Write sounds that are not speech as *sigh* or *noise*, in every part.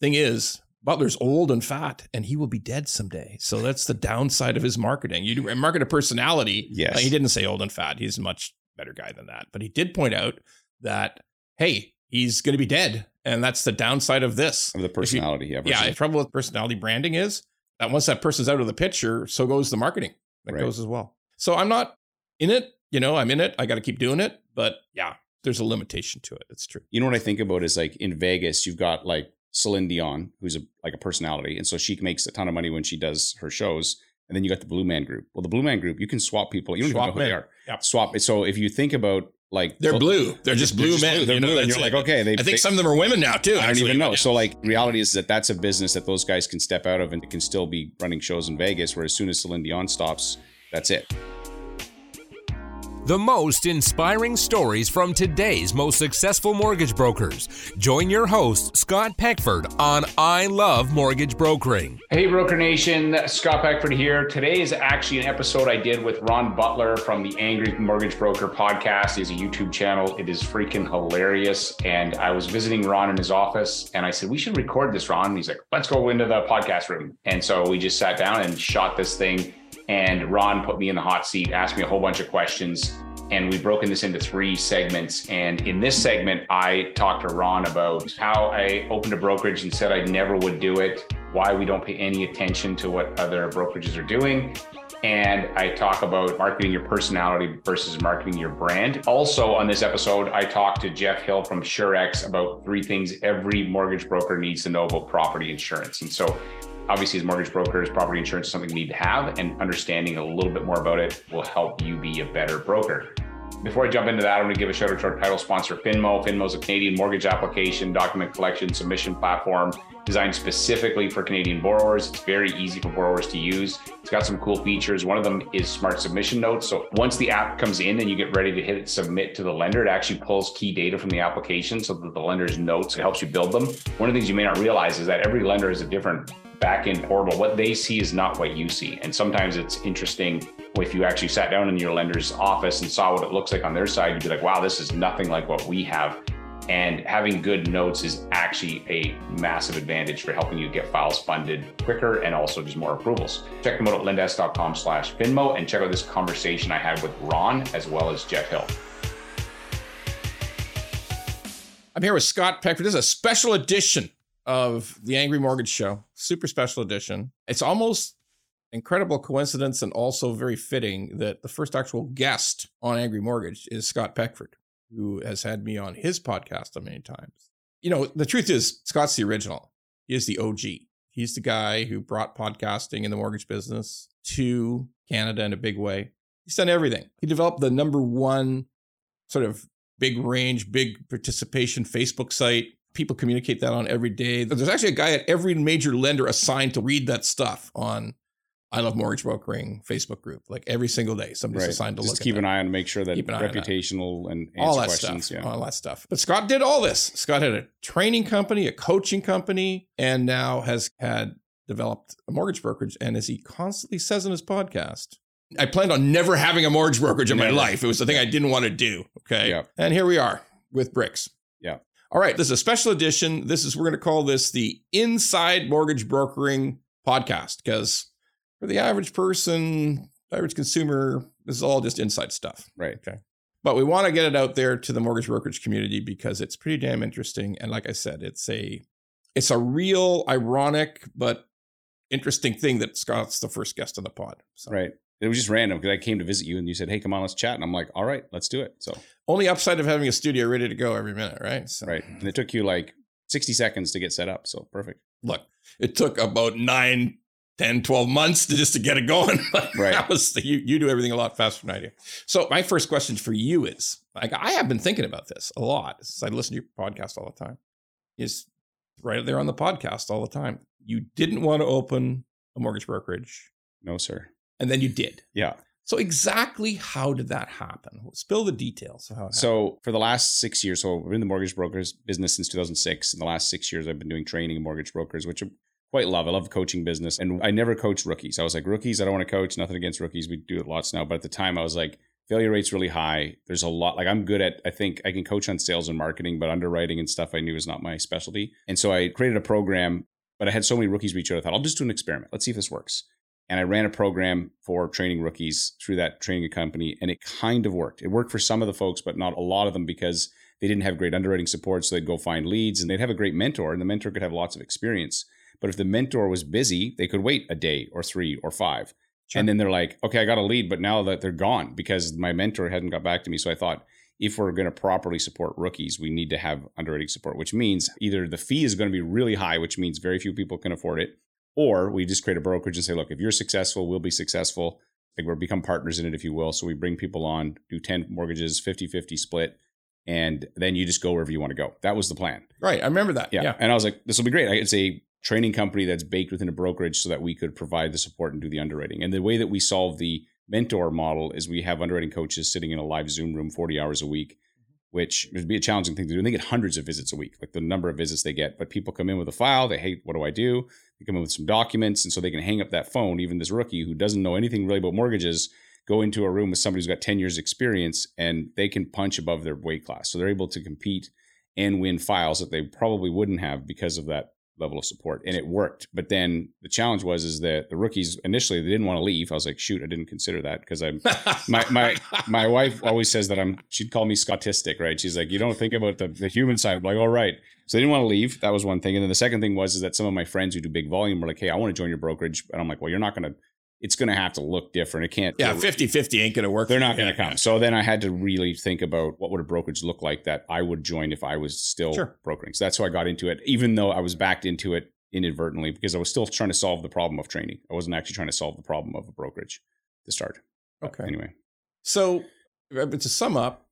thing is, Butler's old and fat, and he will be dead someday. So that's the downside of his marketing. You market a personality. Yes. Uh, he didn't say old and fat. He's a much better guy than that. But he did point out that, hey, he's going to be dead. And that's the downside of this. Of the personality. Yeah. Yeah. The trouble with personality branding is that once that person's out of the picture, so goes the marketing. That Right. goes as well. So I'm not in it. You know, I'm in it. I got to keep doing it. But yeah, there's a limitation to it. It's true. you know what I think about is like in Vegas, you've got like Celine Dion, who's a, like a personality, and so she makes a ton of money when she does her shows. And then you got the Blue Man Group. Well, the Blue Man Group, you can swap people. You don't Swap even know who they are. Yep. Swap. So if you think about like They're well, blue. They're just they're blue just men. They're you know, blue, and you're it. like, okay, they. I think they- some of them are women now too. I don't actually, even know. but So like, reality is that that's a business that those guys can step out of and can still be running shows in Vegas. Where as soon as Celine Dion stops, that's it. The most inspiring stories from today's most successful mortgage brokers. Join your host, Scott Peckford, on I Love Mortgage Brokering. Hey, Broker Nation, Scott Peckford here. Today is actually an episode I did with Ron Butler from the Angry Mortgage Broker podcast. He has a YouTube channel. It is freaking hilarious. And I was visiting Ron in his office and I said, We should record this, Ron. And he's like, Let's go into the podcast room. And so we just sat down and shot this thing. And Ron put me in the hot seat, asked me a whole bunch of questions. And we've broken this into three segments. And in this segment, I talked to Ron about how I opened a brokerage and said I never would do it, why we don't pay any attention to what other brokerages are doing. And I talk about marketing your personality versus marketing your brand. Also, on this episode, I talked to Jeff Hill from Surex about three things every mortgage broker needs to know about property insurance. And so, obviously, as mortgage brokers, property insurance is something you need to have, and understanding a little bit more about it will help you be a better broker. Before I jump into that, i'm going to give a shout out to our title sponsor, Finmo. Finmo is a Canadian mortgage application, document collection, submission platform designed specifically for Canadian borrowers. It's very easy for borrowers to use. It's got some cool features. One of them is smart submission notes. So once the app comes in and you get ready to hit it submit to the lender, it actually pulls key data from the application so that the lender's notes it helps you build them. One of the things you may not realize is that every lender is a different back-end portal. What they see is not what you see. And sometimes it's interesting if you actually sat down in your lender's office and saw what it looks like on their side, you'd be like, wow, this is nothing like what we have. And having good notes is actually a massive advantage for helping you get files funded quicker and also just more approvals. Check them out at lendesk.com slash Finmo and check out this conversation I had with Ron as well as Jeff Hill. I'm here with Scott Peckford. This is a special edition of the Angry Mortgage Show, super special edition. It's almost incredible coincidence and also very fitting that the first actual guest on Angry Mortgage is Scott Peckford, who has had me on his podcast many times. You know, the truth is, Scott's the original. He is the OG. He's the guy who brought podcasting in the mortgage business to Canada in a big way. He's done everything. He developed the number one sort of big range, big participation Facebook site. People communicate that on every day. There's actually a guy at every major lender assigned to read that stuff on I Love Mortgage Brokering Facebook group. Like every single day, somebody's Right. assigned to Just look keep at an that. eye on to make sure that an eye that. reputational and answer all that questions. stuff, Yeah. all that stuff. But Scott did all this. Scott had a training company, a coaching company, and now has had developed a mortgage brokerage. And as he constantly says in his podcast, I planned on never having a mortgage brokerage in my life. It was the thing I didn't want to do. Okay. Yeah. And here we are with BRX. Yeah. All right. This is a special edition. This is, we're going to call this the Inside Mortgage Brokering Podcast because for the average person, average consumer, this is all just inside stuff. Right. Okay. But we want to get it out there to the mortgage brokerage community because it's pretty damn interesting. And like I said, it's a it's a real ironic but interesting thing that Scott's the first guest on the pod. So Right. It was just random because I came to visit you and you said, "Hey, come on, let's chat." And I'm like, "All right, let's do it." So only upside of having a studio ready to go every minute, right? So right, and it took you like 60 seconds to get set up. So perfect. look, it took about nine, 10, 12 months to just to get it going. *laughs* Right. That was the, you, you do everything a lot faster than I do. So my first question for you is like I have been thinking about this a lot since I listen to your podcast all the time. Is right there on the podcast all the time. You didn't want to open a mortgage brokerage, No, sir. And then you did. Yeah. So exactly how did that happen? Spill the details. So for the last six years, so we're in the mortgage brokers business since 2006. In the last six years, I've been doing training in mortgage brokers, which I quite love. I love the coaching business, and I never coached rookies. I was like, rookies, I don't want to coach. Nothing against rookies. We do it lots now, but at the time, I was like, failure rate's really high. There's a lot like I'm good at I think I can coach on sales and marketing, but underwriting and stuff I knew is not my specialty. And so I created a program, but I had so many rookies reach out. I thought I'll just do an experiment. Let's see if this works. And I ran a program for training rookies through that training company, and it kind of worked. It worked for some of the folks, but not a lot of them because they didn't have great underwriting support. So they'd go find leads and they'd have a great mentor, and the mentor could have lots of experience. But if the mentor was busy, they could wait a day or three or five. Sure. And then they're like, okay, I got a lead, but now that they're gone because my mentor hadn't got back to me. So I thought, if we're going to properly support rookies, we need to have underwriting support, which means either the fee is going to be really high, which means very few people can afford it, or we just create a brokerage and say, look, if you're successful, we'll be successful. Like we'll become partners in it, if you will. So we bring people on, do 10 mortgages, 50 50 split, and then you just go wherever you want to go. That was the plan. Right. I remember that. Yeah. yeah. And I was like, this will be great. It's a training company that's baked within a brokerage so that we could provide the support and do the underwriting. And the way that we solve the mentor model is we have underwriting coaches sitting in a live Zoom room 40 hours a week, which would be a challenging thing to do. And they get hundreds of visits a week, like the number of visits they get. But people come in with a file, they hey, what do I do? They come in with some documents, and so they can hang up that phone. Even this rookie who doesn't know anything really about mortgages, go into a room with somebody who's got 10 years experience and they can punch above their weight class. So they're able to compete and win files that they probably wouldn't have because of that level of support and it worked. But then the challenge was is that the rookies initially they didn't want to leave. I was like shoot i didn't consider that because i'm *laughs* my my my wife always says that i'm she'd call me scotistic right? She's like you don't think about the, the human side. I'm like all right. So they didn't want to leave. That was one thing. And then the second thing was is that some of my friends who do big volume were like hey i want to join your brokerage. And i'm like well you're not going to it's going to have to look different. It can't. Yeah, 50 50 ain't going to work. They're not going to come. So then I had to really think about what would a brokerage look like that I would join if I was still sure. brokering. So that's how I got into it, even though I was backed into it inadvertently because I was still trying to solve the problem of training. I wasn't actually trying to solve the problem of a brokerage to start. Okay. But anyway. So uh, to sum up,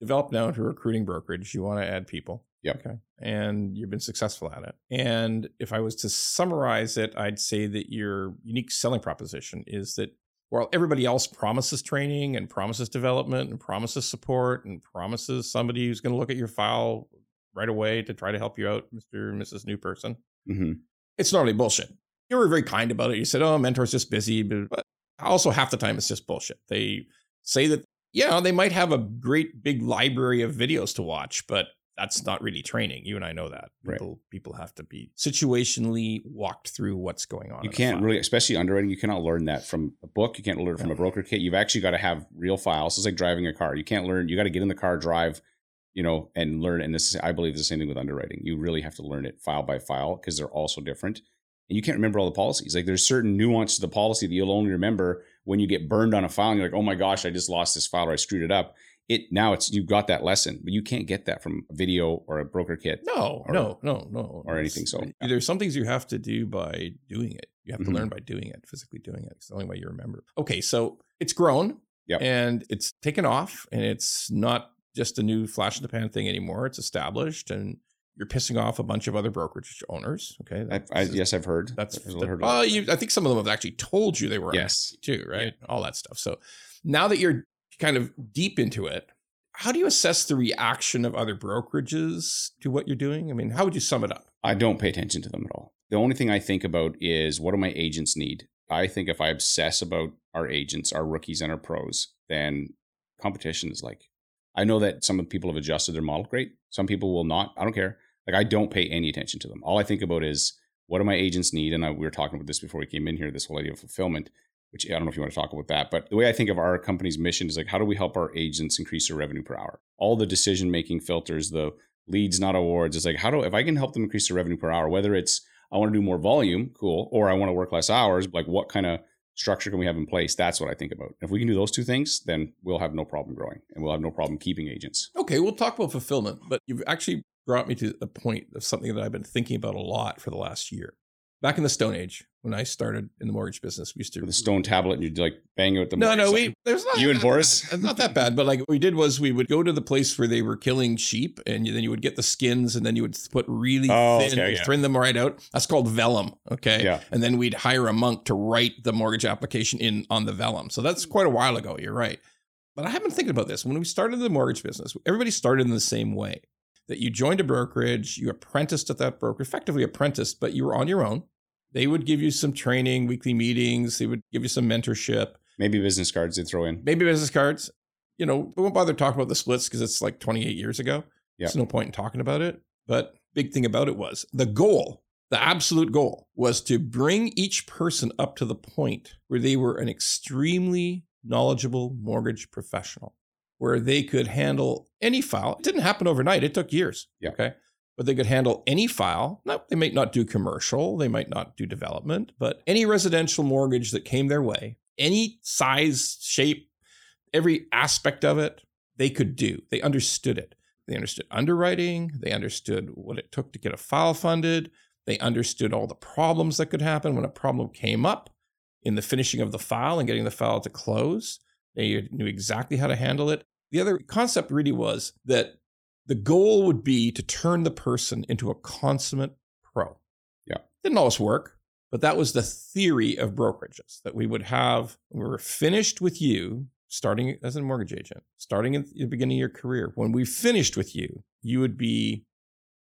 develop now into a recruiting brokerage. You want to add people. Yep. Okay. And you've been successful at it. And if I was to summarize it, I'd say that your unique selling proposition is that while everybody else promises training and promises development and promises support and promises somebody who's going to look at your file right away to try to help you out, Mr. and Mrs. New Person, mm-hmm. it's normally bullshit. You were very kind about it. You said, oh, mentor's just busy. But also, half the time, it's just bullshit. They say that, yeah, they might have a great big library of videos to watch, but that's not really training. You and I know that. People right. people have to be situationally walked through what's going on. You can't really, especially underwriting, you cannot learn that from a book. You can't learn it from a broker kit. You've actually got to have real files. It's like driving a car. You can't learn. You got to get in the car, drive, you know, and learn. And this, is, I believe, is the same thing with underwriting. You really have to learn it file by file because they're all so different. And you can't remember all the policies. Like there's certain nuance to the policy that you'll only remember when you get burned on a file and you're like, oh my gosh, I just lost this file or I screwed it up it now it's you've got that lesson, but you can't get that from a video or a broker kit. No, or, no, no, no, or anything. So yeah. there's some things you have to do by doing it. You have to mm-hmm. learn by doing it, physically doing it. It's the only way you remember. Okay, so it's grown, yep. and it's taken off, and it's not just a new flash in the pan thing anymore. It's established, and you're pissing off a bunch of other brokerage owners. Okay, I, I, yes, I've heard. That's I've heard oh, you. I think some of them have actually told you they were yes too, right? Yeah. All that stuff. So now that you're kind of deep into it, how do you assess the reaction of other brokerages to what you're doing? I mean, how would you sum it up? I don't pay attention to them at all. The only thing I think about is what do my agents need? I think if I obsess about our agents, our rookies, and our pros, then competition is like, I know that some people have adjusted their model. Great. Some people will not. I don't care. Like, I don't pay any attention to them. All I think about is what do my agents need? And I, we were talking about this before we came in here this whole idea of fulfillment which I don't know if you want to talk about that, but the way I think of our company's mission is like, how do we help our agents increase their revenue per hour? All the decision making filters, the leads, not awards, is like, how do, if I can help them increase their revenue per hour, whether it's I want to do more volume, cool, or I want to work less hours, like what kind of structure can we have in place? That's what I think about. If we can do those two things, then we'll have no problem growing and we'll have no problem keeping agents. Okay, we'll talk about fulfillment, but you've actually brought me to a point of something that I've been thinking about a lot for the last year back in the Stone Age when I started in the mortgage business, we used to With the stone tablet and you'd like bang out the no, no, we there's not you and Boris, not that bad, but like what we did was we would go to the place where they were killing sheep, and then you would get the skins, and then you would put really oh, thin, okay, yeah. thin them right out. That's called vellum, okay? Yeah. And then we'd hire a monk to write the mortgage application in on the vellum. So that's quite a while ago. You're right, but I have been thinking about this when we started the mortgage business. Everybody started in the same way. That you joined a brokerage, you apprenticed at that broker, effectively apprenticed, but you were on your own they would give you some training, weekly meetings. They would give you some mentorship. Maybe business cards they throw in. Maybe business cards. you know, we won't bother talking about the splits because it's like 28 years ago. Yeah. There's no point in talking about it. But big thing about it was the goal, the absolute goal was to bring each person up to the point where they were an extremely knowledgeable mortgage professional, where they could handle any file. It didn't happen overnight, it took years. Yeah. Okay. But they could handle any file. Now, they might not do commercial, they might not do development, but any residential mortgage that came their way, any size, shape, every aspect of it, they could do. They understood it. They understood underwriting. They understood what it took to get a file funded. They understood all the problems that could happen when a problem came up in the finishing of the file and getting the file to close. They knew exactly how to handle it. The other concept really was that the goal would be to turn the person into a consummate pro. Yeah. Didn't always work, but that was the theory of brokerages that we would have, we were finished with you, starting as a mortgage agent, starting at the beginning of your career. When we finished with you, you would be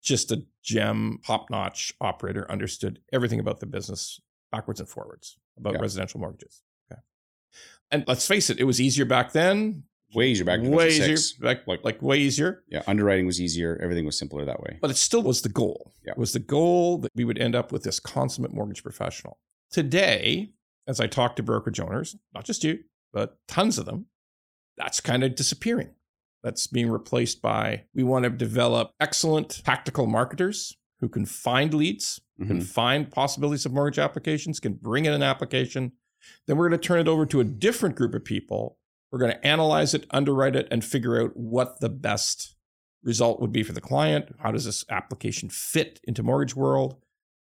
just a gem, top notch operator, understood everything about the business backwards and forwards about Yeah. residential mortgages. Okay. And let's face it, it was easier back then. Way easier back in way easier, 2006. like, Like- way easier. Yeah, underwriting was easier. Everything was simpler that way. but it still was the goal. Yeah. It was the goal that we would end up with this consummate mortgage professional. Today, as I talk to brokerage owners, not just you, but tons of them, that's kind of disappearing. That's being replaced by we want to develop excellent tactical marketers who can find leads, can Mhm. find possibilities of mortgage applications, can bring in an application. Then we're going to turn it over to a different group of people. We're going to analyze it, underwrite it, and figure out what the best result would be for the client. How does this application fit into mortgage world?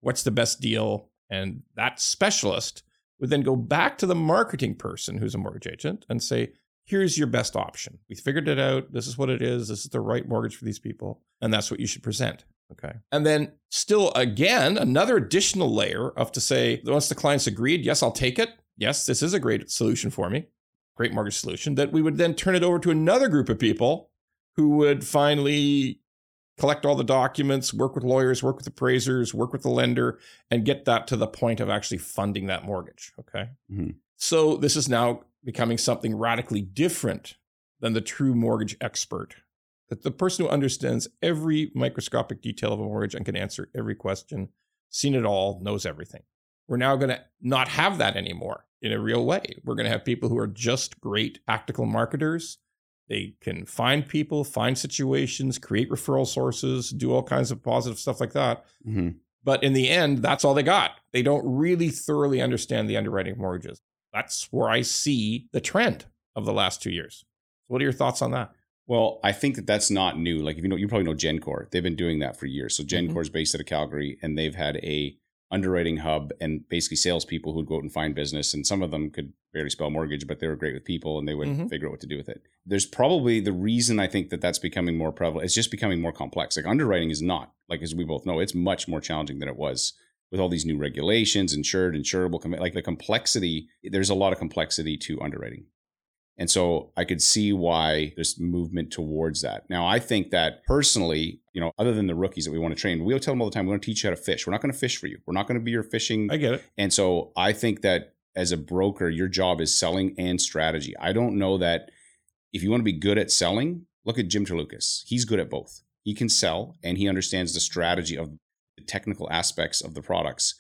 What's the best deal? And that specialist would then go back to the marketing person who's a mortgage agent and say, here's your best option. We figured it out. This is what it is. This is the right mortgage for these people. And that's what you should present. Okay. And then still again, another additional layer of to say, once the client's agreed, yes, I'll take it. Yes, this is a great solution for me. Great mortgage solution. That we would then turn it over to another group of people who would finally collect all the documents, work with lawyers, work with appraisers, work with the lender, and get that to the point of actually funding that mortgage. Okay. Mhm. So this is now becoming something radically different than the true mortgage expert. That the person who understands every microscopic detail of a mortgage and can answer every question, seen it all, knows everything. We're now going to not have that anymore in a real way. We're going to have people who are just great tactical marketers. They can find people, find situations, create referral sources, do all kinds of positive stuff like that. Mhm. But in the end, that's all they got. They don't really thoroughly understand the underwriting of mortgages. That's where I see the trend of the last two years. What are your thoughts on that? Well, I think that that's not new. Like if you know, you probably know Gencore. They've been doing that for years. So Mhm. Is based out of Calgary, and they've had a underwriting hub and basically salespeople who'd go out and find business. And some of them could barely spell mortgage, but they were great with people, and they would Mhm. figure out what to do with it. There's probably the reason I think that that's becoming more prevalent. It's just becoming more complex. Like underwriting is not like as we both know, it's much more challenging than it was with all these new regulations, insured, insurable, like the complexity. There's a lot of complexity to underwriting. And so I could see why there's movement towards that. Now, I think that personally, you know, other than the rookies that we want to train, we tell them all the time, we're going to teach you how to fish. We're not going to fish for you. We're not going to be your fishing. I get it. And so I think that as a broker, your job is selling and strategy. I don't know that if you want to be good at selling, look at Jim Terlucas. He's good at both. He can sell and he understands the strategy of the technical aspects of the products.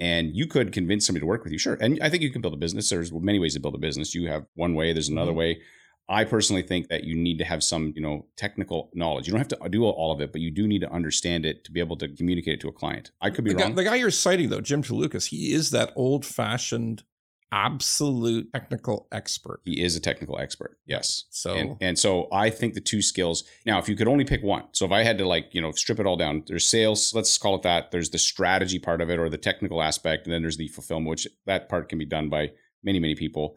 And you could convince somebody to work with you, sure. And I think you can build a business. There's many ways to build a business. You have one way, there's another Mhm. way. I personally think that you need to have some, you know, technical knowledge. You don't have to do all of it, but you do need to understand it to be able to communicate it to a client. I could be The guy, wrong. the guy you're citing, though, Jim Toulouse, he is that old fashioned, absolute technical expert. he is a technical expert. Yes. So, And, and so I think the two skills. Now, if you could only pick one, so if I had to like you know strip it all down, there's sales. Let's call it that. There's the strategy part of it, or the technical aspect, and then there's the fulfillment, which that part can be done by many many people.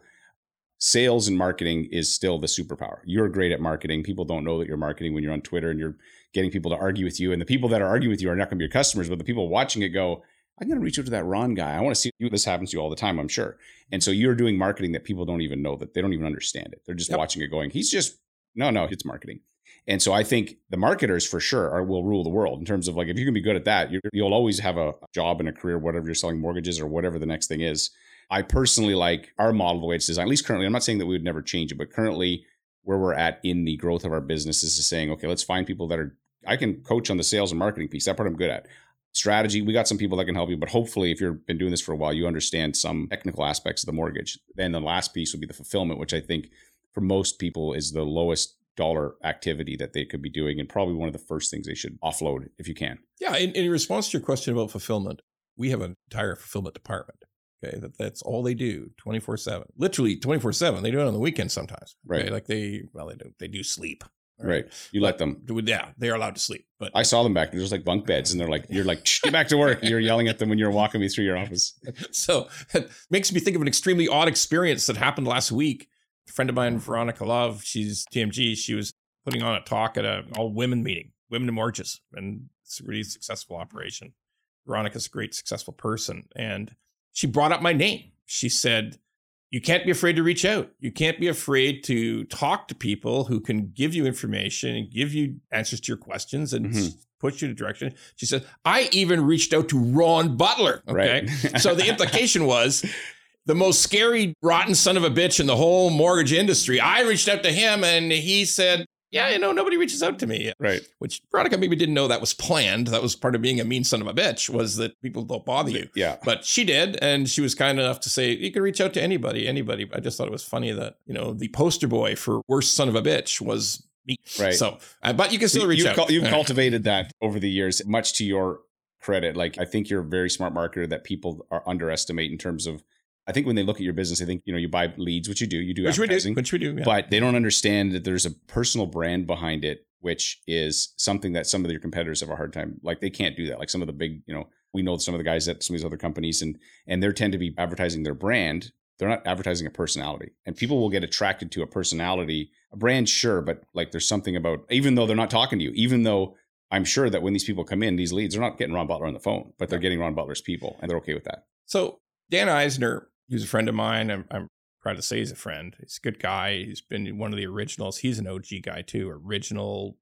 Sales and marketing is still the superpower. You're great at marketing. People don't know that you're marketing when you're on Twitter and you're getting people to argue with you. And the people that are arguing with you are not going to be your customers, but the people watching it go, I'm going to reach out to that Ron guy. I want to see you. This happens to you all the time, I'm sure. And so you're doing marketing that people don't even know that they don't even understand it. They're just Yep. watching it going, he's just, no, no, it's marketing. And so I think the marketers for sure are, will rule the world in terms of like, if you can be good at that, you you'll always have a job and a career, whatever you're selling mortgages or whatever the next thing is. I personally like our model the way it's designed, at least currently. I'm not saying that we would never change it, but currently where we're at in the growth of our business is saying, okay, let's find people that are I can coach on the sales and marketing piece. That part I'm good at. Strategy, we got some people that can help you, but hopefully, if you've been doing this for a while, you understand some technical aspects of the mortgage. Then the last piece would be the fulfillment, which I think for most people is the lowest dollar activity that they could be doing and probably one of the first things they should offload if you can. Yeah. In, in response to your question about fulfillment, we have an entire fulfillment department. Okay. That, that's all they do 24 seven, literally 24 seven. They do it on the weekend sometimes. Okay? Right. Like they, well, they do, they do sleep. All Right. You let them. Yeah. They are allowed to sleep, but I saw them back there. There's like bunk beds, and they're like, you're like, "Shh, get back to work. You're yelling at them when you're walking me through your office. *laughs* so it *laughs* makes me think of an extremely odd experience that happened last week. A friend of mine, Veronica Love, she's TMG. She was putting on a talk at a all women meeting, women in mortgages, and it's a really successful operation. Veronica's a great, successful person, and she brought up my name. She said, "You can't be afraid to reach out. You can't be afraid to talk to people who can give you information and give you answers to your questions and." Mhm. Push you in a direction. She said, I even reached out to Ron Butler. Okay. Right. so the implication was the most scary, rotten son of a bitch in the whole mortgage industry. I reached out to him and he said, Yeah, you know, nobody reaches out to me. right. Which Veronica maybe didn't know that was planned. That was part of being a mean son of a bitch, was that people don't bother you. Yeah. But she did, and she was kind enough to say, you can reach out to anybody, anybody. I just thought it was funny that, you know, the poster boy for worst son of a bitch was me. Right. So, uh, but you can still reach you've, out. cul- you've Yeah. cultivated that over the years, much to your credit. Like I think you're a very smart marketer that people are underestimate in terms of. I think when they look at your business, they think you know you buy leads, which you do, you do Which we do. advertising, Which we do. Yeah. but they don't understand that there's a personal brand behind it, which is something that some of your competitors have a hard time. Like they can't do that. Like some of the big, you know, we know some of the guys at some of these other companies, and and they tend to be advertising their brand. They're not advertising a personality, and people will get attracted to a personality, a brand, sure, but like there's something about even though they're not talking to you, even though I'm sure that when these people come in, these leads, they're not getting Ron Butler on the phone, but they're getting Ron Butler's people, and they're okay with that. So Dan Eisner, he's a friend of mine. I'm, I'm proud to say he's a friend. He's a good guy. He's been one of the originals. He's an OG guy too, original,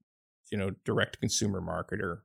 you know, direct consumer marketer.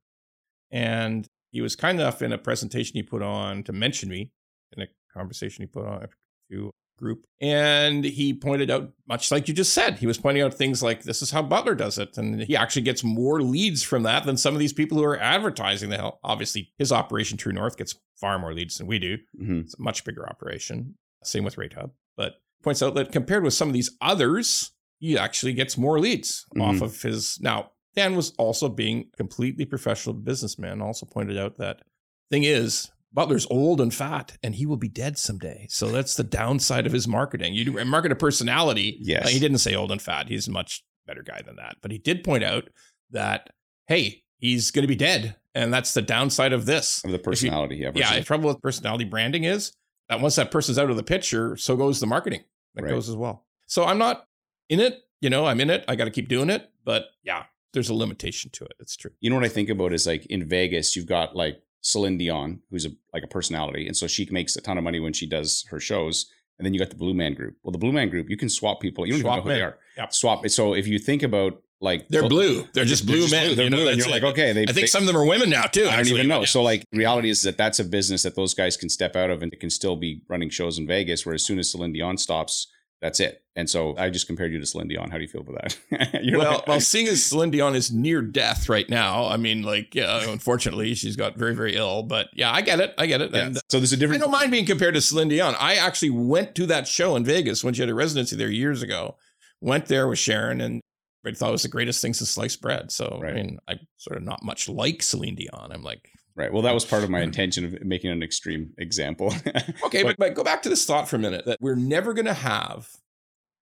And he was kind enough in a presentation he put on to mention me in a conversation he put on to group. And he pointed out, much like you just said, he was pointing out things like this is how Butler does it. And he actually gets more leads from that than some of these people who are advertising the hell. Obviously, his operation True North gets far more leads than we do. Mhm. It's a much bigger operation. Same with Ratehub. But points out that compared with some of these others, he actually gets more leads off Mhm. of his. Now, Dan was also being a completely professional businessman, also pointed out that thing is, Butler's old and fat, and he will be dead someday. So that's the downside of his marketing. You do market a personality. Yes. Uh, he didn't say old and fat. He's a much better guy than that. But he did point out that, hey, he's going to be dead. And that's the downside of this. Of the personality, yeah. Yeah, the trouble with personality branding is that once that person's out of the picture, so goes the marketing. That Right. goes as well. So I'm not in it. You know, I'm in it. I got to keep doing it. But yeah, there's a limitation to it. It's true. you know what I think about is like in Vegas, you've got like Celine Dion, who's a like a personality, and so she makes a ton of money when she does her shows. And then you got the Blue Man Group. Well, the Blue Man Group, you can swap people. You don't Swap even know who they are. Yep. Swap. So if you think about like They're so- blue. They're just blue men. They're you know, blue, and you're like, okay, they. I think they- some of them are women now too. I don't actually, even know. yeah. So like, reality is that that's a business that those guys can step out of and it can still be running shows in Vegas. Where as soon as Celine Dion stops, that's it. And so I just compared you to Celine Dion. How do you feel about that? *laughs* Well, like- well, seeing as Celine Dion is near death right now, I mean, like, yeah, *laughs* unfortunately, she's got very, very ill. But yeah, I get it. I get it. Yeah. And uh, so there's a difference. I don't mind being compared to Celine Dion. I actually went to that show in Vegas when she had a residency there years ago. Went there with Sharon and I thought it was the greatest thing since sliced bread. So Right. I mean, I'm sort of not much like Celine Dion. I'm like, Right. Well, that was part of my *laughs* intention of making an extreme example. *laughs* okay, but, but go back to this thought for a minute that we're never going to have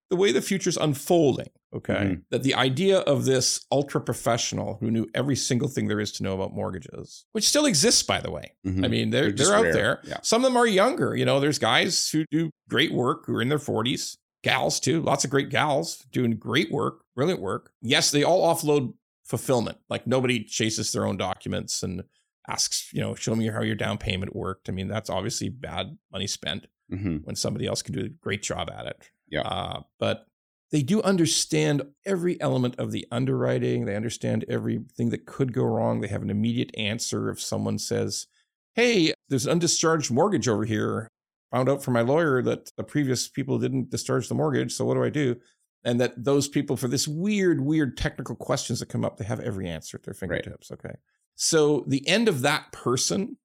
the way the future's unfolding. Okay, Mhm. that the idea of this ultra professional who knew every single thing there is to know about mortgages, which still exists, by the way. Mhm. I mean, they're They're they're, out rare. there. Yeah. Some of them are younger. You know, there's guys who do great work who are in their 40s, gals too. Lots of great gals doing great work, brilliant work. Yes, they all offload fulfillment. Like nobody chases their own documents and asks, you know, show me how your down payment worked. I mean, that's obviously bad money spent Mhm. when somebody else can do a great job at it. Yeah. Uh, but they do understand every element of the underwriting. They understand everything that could go wrong. They have an immediate answer if someone says, Hey, there's an undischarged mortgage over here. Found out from my lawyer that the previous people didn't discharge the mortgage. So what do I do? and that those people for this weird, weird technical questions that come up, they have every answer at their fingertips. Right. Okay. So the end of that person,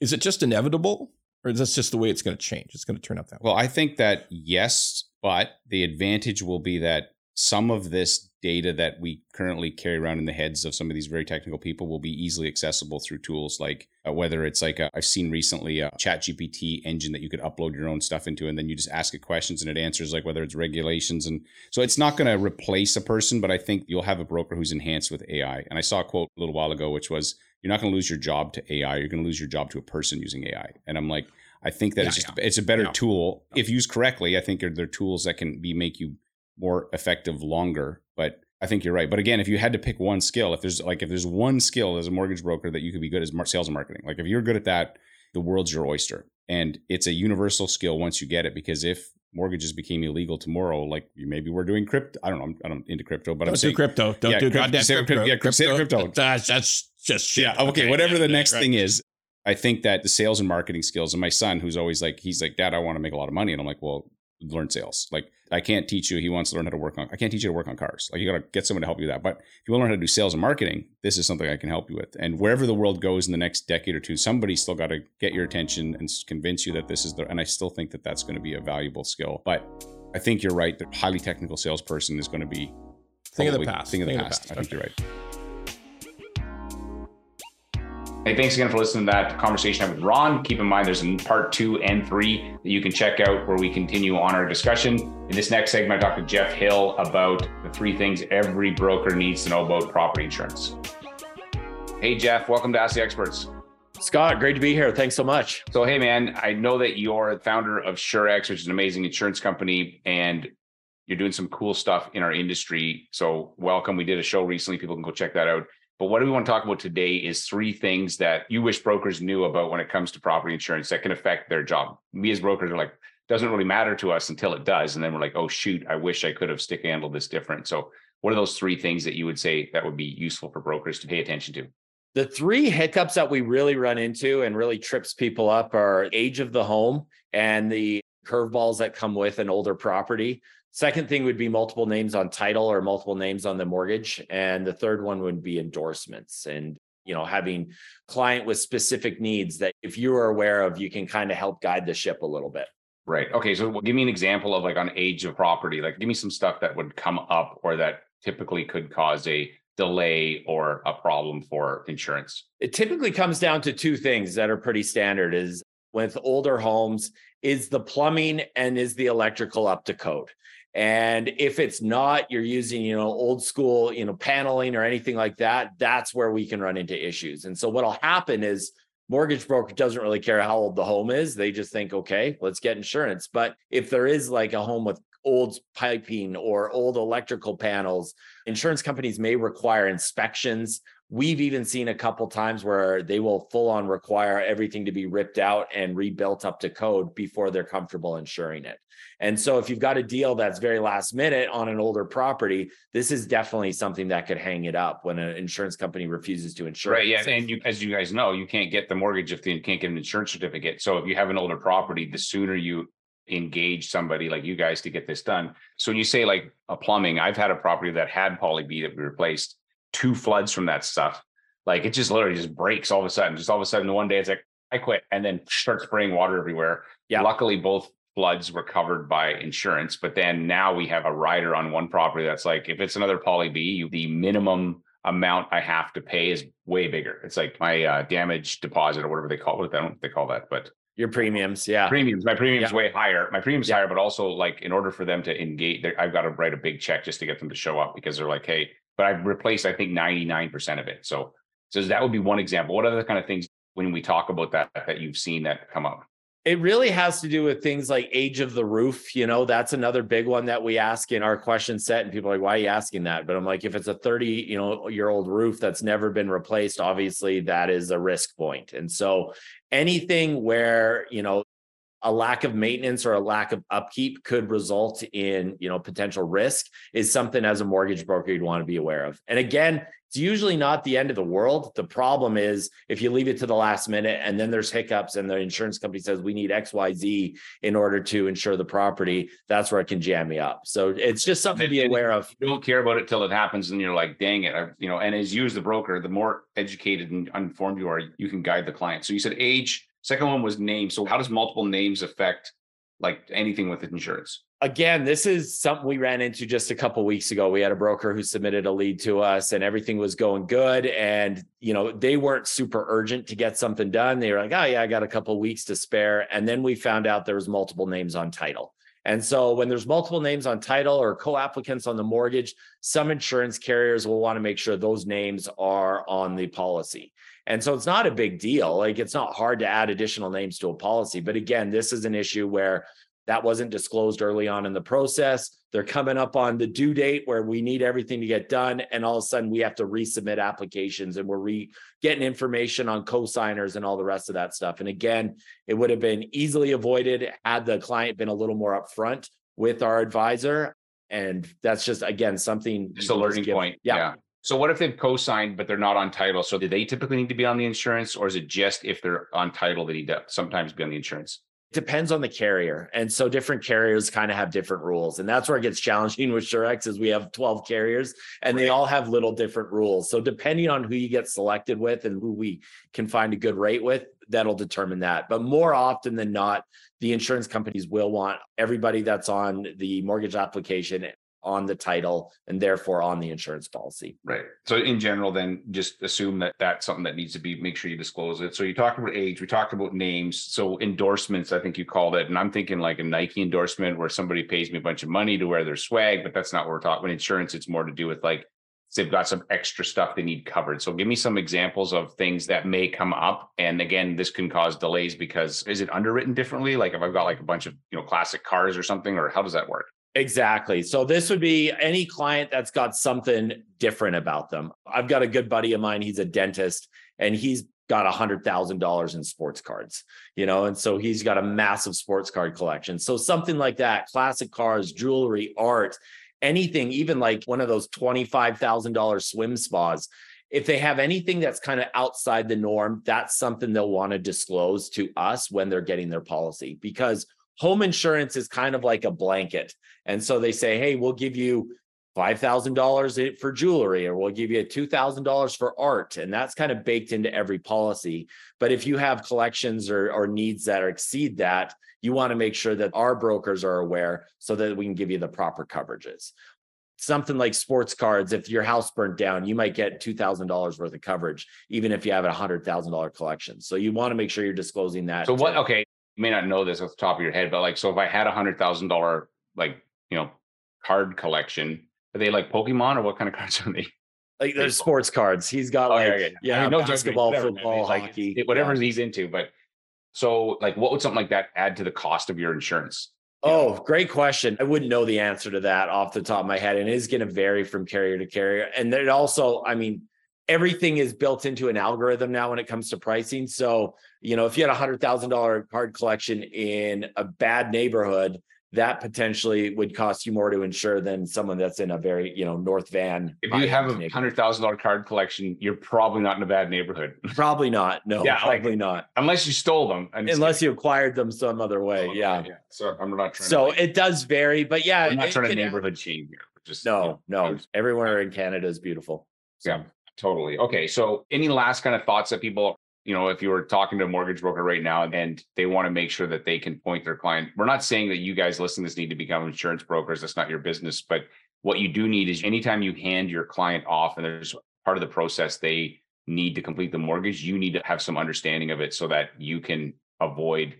is it just inevitable? Or is this just the way it's going to change? It's going to turn out that way. Well, I think that yes, but the advantage will be that some of this data that we currently carry around in the heads of some of these very technical people will be easily accessible through tools like uh, whether it's like i have seen recently a chat gpt engine that you could upload your own stuff into and then you just ask it questions and it answers like whether it's regulations and so it's not going to replace a person but i think you'll have a broker who's enhanced with ai and i saw a quote a little while ago which was you're not going to lose your job to ai you're going to lose your job to a person using ai and i'm like I think that yeah, it's just yeah. it's a better yeah. tool if used correctly. I think they're, they're tools that can be make you more effective longer. But I think you're right. But again, if you had to pick one skill, if there's like if there's one skill as a mortgage broker that you could be good as sales and marketing, like if you're good at that, the world's your oyster. And it's a universal skill once you get it. Because if mortgages became illegal tomorrow, like maybe we're doing crypto. I don't know. I'm, I'm into crypto, but don't I'm saying crypto. Don't yeah, do crypto, crypto. Yeah, crypto. crypto. *laughs* That's, that's just shit. Yeah. Okay. okay whatever yeah, the next right. thing is. I think that the sales and marketing skills, and my son, who's always like, he's like, Dad, I want to make a lot of money, and I'm like, well, learn sales. Like I can't teach you. He wants to learn how to work on. I can't teach you to work on cars. Like you got to get someone to help you with that. But if you want to learn how to do sales and marketing, this is something I can help you with. And wherever the world goes in the next decade or two, somebody's still got to get your attention and convince you that this is the. And I still think that that's going to be a valuable skill. But I think you're right. The highly technical salesperson is going to be thing of the past. Thing of the, past. I think you're right. Hey, thanks again for listening to that conversation with Ron. Keep in mind, there's a part two and three that you can check out where we continue on our discussion. In this next segment, I talked to Jeff Hill about the three things every broker needs to know about property insurance. Hey, Jeff, welcome to Ask the Experts. Scott, great to be here. Thanks so much. So, hey, man, I know that you're the founder of Surex, which is an amazing insurance company, and you're doing some cool stuff in our industry. So, welcome. We did a show recently. People can go check that out. But what we want to talk about today is three things that you wish brokers knew about when it comes to property insurance that can affect their job. We as brokers are like, doesn't really matter to us until it does. And then we're like, oh, shoot, I wish I could have stick handled this different. So, what are those three things that you would say that would be useful for brokers to pay attention to? The three hiccups that we really run into and really trips people up are age of the home and the curveballs that come with an older property. Second thing would be multiple names on title or multiple names on the mortgage. And the third one would be endorsements and you know having client with specific needs that if you are aware of you can kind of help guide the ship a little bit. Right. Okay so give me an example of like on age of property like give me some stuff that would come up or that typically could cause a delay or a problem for insurance. It typically comes down to two things that are pretty standard is with older homes is the plumbing and is the electrical up to code and if it's not, you're using, you know, old school, you know, paneling or anything like that, that's where we can run into issues. And so what'll happen is mortgage broker doesn't really care how old the home is. They just think, okay, let's get insurance. But if there is like a home with old piping or old electrical panels, insurance companies may require inspections We've even seen a couple times where they will full on require everything to be ripped out and rebuilt up to code before they're comfortable insuring it. And so if you've got a deal that's very last minute on an older property, this is definitely something that could hang it up when an insurance company refuses to insure. Right. Yeah. And you, as you guys know, you can't get the mortgage if you can't get an insurance certificate. So if you have an older property, the sooner you engage somebody like you guys to get this done. So when you say like a plumbing, I've had a property that had poly B that we replaced two floods from that stuff. Like it just literally just breaks all of a sudden. Just all of a sudden, one day it's like I quit, and then start spraying water everywhere. Yeah. Luckily, both floods were covered by insurance, but then now we have a rider on one property that's like if it's another poly B, you, the minimum amount I have to pay is way bigger. It's like my uh, damage deposit or whatever they call it. I don't know what they call that, but your premiums, yeah. Premiums. My premiums yeah. way higher. My premiums yeah. higher, but also like in order for them to engage, I've got to write a big check just to get them to show up because they're like, hey, but I've replaced, I think, 99% of it. So, so that would be one example. What other kind of things when we talk about that that you've seen that come up? It really has to do with things like age of the roof. You know, that's another big one that we ask in our question set. And people are like, why are you asking that? But I'm like, if it's a 30, you know, year old roof that's never been replaced, obviously that is a risk point. And so anything where, you know, a lack of maintenance or a lack of upkeep could result in you know potential risk is something as a mortgage broker you'd want to be aware of. And again it's usually not the end of the world. The problem is if you leave it to the last minute and then there's hiccups and the insurance company says we need xyz in order to insure the property that's where it can jam me up. So it's just something to be aware of. you don't care about it till it happens and you're like dang it I, you know and as you as the broker the more educated and informed you are you can guide the client. So you said age Second one was name. So how does multiple names affect like anything with insurance? Again, this is something we ran into just a couple weeks ago. We had a broker who submitted a lead to us and everything was going good and you know, they weren't super urgent to get something done. They were like, "Oh yeah, I got a couple weeks to spare." And then we found out there was multiple names on title. And so when there's multiple names on title or co-applicants on the mortgage, some insurance carriers will want to make sure those names are on the policy. And so it's not a big deal. Like it's not hard to add additional names to a policy. But again, this is an issue where that wasn't disclosed early on in the process. They're coming up on the due date where we need everything to get done. And all of a sudden we have to resubmit applications and we're re getting information on co-signers and all the rest of that stuff. And again, it would have been easily avoided had the client been a little more upfront with our advisor. And that's just again something just a learning point. Yeah. yeah. So what if they've co-signed but they're not on title? So do they typically need to be on the insurance, or is it just if they're on title that he does sometimes be on the insurance? It depends on the carrier. And so different carriers kind of have different rules. And that's where it gets challenging with Surex is we have 12 carriers and they all have little different rules. So depending on who you get selected with and who we can find a good rate with, that'll determine that. But more often than not, the insurance companies will want everybody that's on the mortgage application on the title and therefore on the insurance policy. Right. So in general, then just assume that that's something that needs to be, make sure you disclose it. So you talked about age, we talked about names. So endorsements, I think you called it. And I'm thinking like a Nike endorsement where somebody pays me a bunch of money to wear their swag, but that's not what we're talking about. Insurance, it's more to do with like, they've got some extra stuff they need covered. So give me some examples of things that may come up. And again, this can cause delays because is it underwritten differently? Like if I've got like a bunch of, you know, classic cars or something, or how does that work? Exactly. So this would be any client that's got something different about them. I've got a good buddy of mine, he's a dentist and he's got a hundred thousand dollars in sports cards, you know, and so he's got a massive sports card collection. So something like that, classic cars, jewelry, art, anything, even like one of those $25,000 swim spas. If they have anything that's kind of outside the norm, that's something they'll want to disclose to us when they're getting their policy because home insurance is kind of like a blanket. And so they say, hey, we'll give you $5,000 for jewelry, or we'll give you $2,000 for art. And that's kind of baked into every policy. But if you have collections or, or needs that exceed that, you want to make sure that our brokers are aware so that we can give you the proper coverages. Something like sports cards, if your house burnt down, you might get $2,000 worth of coverage, even if you have a $100,000 collection. So you want to make sure you're disclosing that. So, what, okay, you may not know this off the top of your head, but like, so if I had a hundred thousand dollar like you know card collection, are they like Pokemon or what kind of *laughs* cards are they? Like there's sports cards. He's got oh, like yeah, yeah. yeah I mean, no basketball, football, like, hockey, whatever yeah. he's into. But so like, what would something like that add to the cost of your insurance? Oh, great question. I wouldn't know the answer to that off the top of my head. And it is going to vary from carrier to carrier. And then also, I mean, everything is built into an algorithm now when it comes to pricing. So, you know, if you had a hundred thousand dollar card collection in a bad neighborhood, that potentially would cost you more to insure than someone that's in a very, you know, North Van. If you have a hundred thousand dollar card collection, you're probably not in a bad neighborhood. *laughs* Probably not. No, yeah, probably like, not. Unless you stole them. Unless you acquired them some other way. Oh, yeah. yeah. So I'm not trying. So to, it does vary, but yeah, I'm not trying to neighborhood chain here. Just no, you know, no. Everywhere in Canada is beautiful. So. Yeah. Totally. Okay. So, any last kind of thoughts that people, you know, if you were talking to a mortgage broker right now and they want to make sure that they can point their client, we're not saying that you guys listening to this need to become insurance brokers. That's not your business. But what you do need is anytime you hand your client off and there's part of the process they need to complete the mortgage, you need to have some understanding of it so that you can avoid,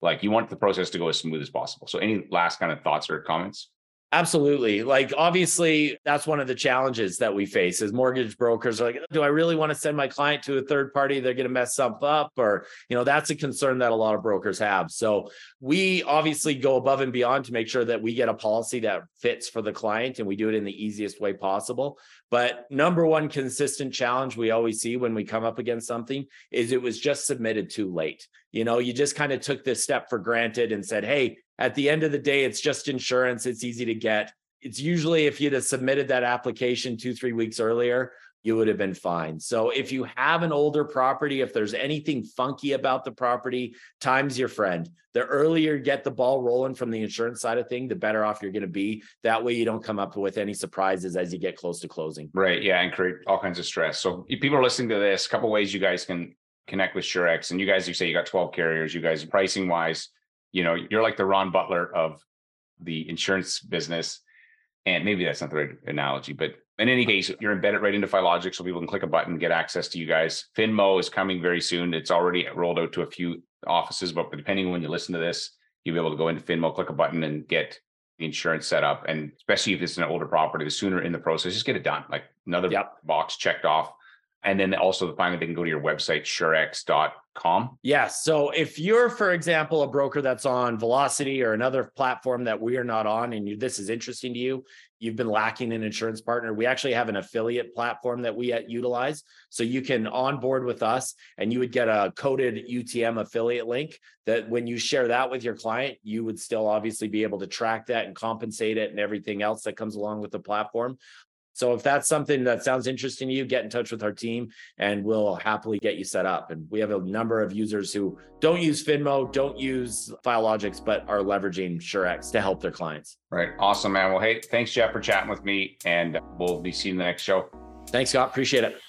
like, you want the process to go as smooth as possible. So, any last kind of thoughts or comments? Absolutely. Like obviously that's one of the challenges that we face is mortgage brokers are like, do I really want to send my client to a third party? They're going to mess something up or, you know, that's a concern that a lot of brokers have. So we obviously go above and beyond to make sure that we get a policy that fits for the client and we do it in the easiest way possible. But number one consistent challenge we always see when we come up against something is it was just submitted too late. You know, you just kind of took this step for granted and said, hey, at the end of the day, it's just insurance. It's easy to get. It's usually if you'd have submitted that application two, three weeks earlier, you would have been fine. So if you have an older property, if there's anything funky about the property, time's your friend. The earlier you get the ball rolling from the insurance side of thing, the better off you're going to be. That way you don't come up with any surprises as you get close to closing. Right. Yeah. And create all kinds of stress. So if people are listening to this, a couple ways you guys can connect with Surex. And you guys, you say you got 12 carriers, you guys pricing wise, you know, you're like the Ron Butler of the insurance business. And maybe that's not the right analogy, but in any case, you're embedded right into Filogix, so people can click a button, get access to you guys. Finmo is coming very soon. It's already rolled out to a few offices, but depending on when you listen to this, you'll be able to go into Finmo, click a button, and get the insurance set up. And especially if it's an older property, the sooner in the process, just get it done. Like another yep. box checked off. And then also finally, they can go to your website, surex.com. Yeah. So if you're, for example, a broker that's on Velocity or another platform that we are not on, and you, this is interesting to you, you've been lacking an insurance partner, we actually have an affiliate platform that we utilize. So you can onboard with us and you would get a coded UTM affiliate link that when you share that with your client, you would still obviously be able to track that and compensate it and everything else that comes along with the platform. So if that's something that sounds interesting to you, get in touch with our team and we'll happily get you set up. And we have a number of users who don't use Finmo, don't use Filogix, but are leveraging Surex to help their clients. Right. Awesome, man. Well, hey, thanks, Jeff, for chatting with me. And we'll be seeing you in the next show. Thanks, Scott. Appreciate it.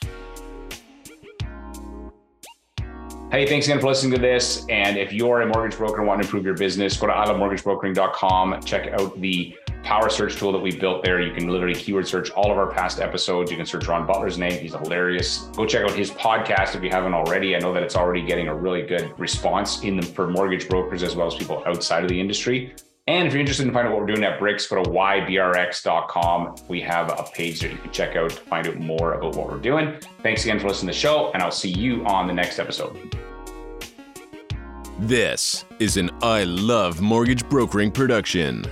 Hey, thanks again for listening to this. And if you're a mortgage broker and want to improve your business, go to ilovemortgagebrokering.com. Check out the power search tool that we built there. You can literally keyword search all of our past episodes. You can search Ron Butler's name. He's hilarious. Go check out his podcast if you haven't already. I know that it's already getting a really good response in the, for mortgage brokers as well as people outside of the industry. And if you're interested in finding out what we're doing at BRX, go to whybrx.com. We have a page that you can check out to find out more about what we're doing. Thanks again for listening to the show, and I'll see you on the next episode. This is an I Love Mortgage Brokering production.